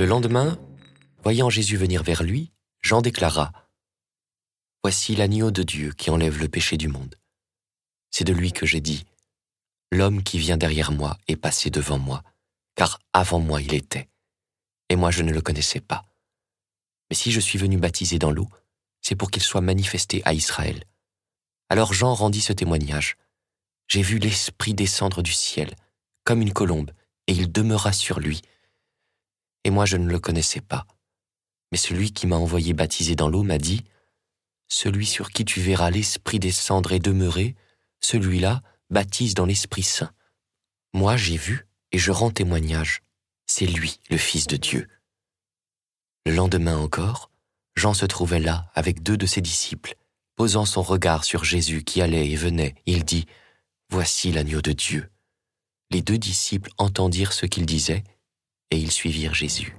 Le lendemain, voyant Jésus venir vers lui, Jean déclara Voici l'agneau de Dieu qui enlève le péché du monde. C'est de lui que j'ai dit L'homme qui vient derrière moi est passé devant moi, car avant moi il était, et moi je ne le connaissais pas. Mais si je suis venu baptiser dans l'eau, c'est pour qu'il soit manifesté à Israël. Alors Jean rendit ce témoignage. J'ai vu l'Esprit descendre du ciel, comme une colombe, et il demeura sur lui. Et moi je ne le connaissais pas. Mais celui qui m'a envoyé baptiser dans l'eau m'a dit, Celui sur qui tu verras l'Esprit descendre et demeurer, celui-là baptise dans l'Esprit Saint. Moi j'ai vu, et je rends témoignage, c'est lui le Fils de Dieu. Le lendemain encore, Jean se trouvait là avec deux de ses disciples. Posant son regard sur Jésus qui allait et venait, il dit, Voici l'agneau de Dieu. Les deux disciples entendirent ce qu'il disait, et ils suivirent Jésus.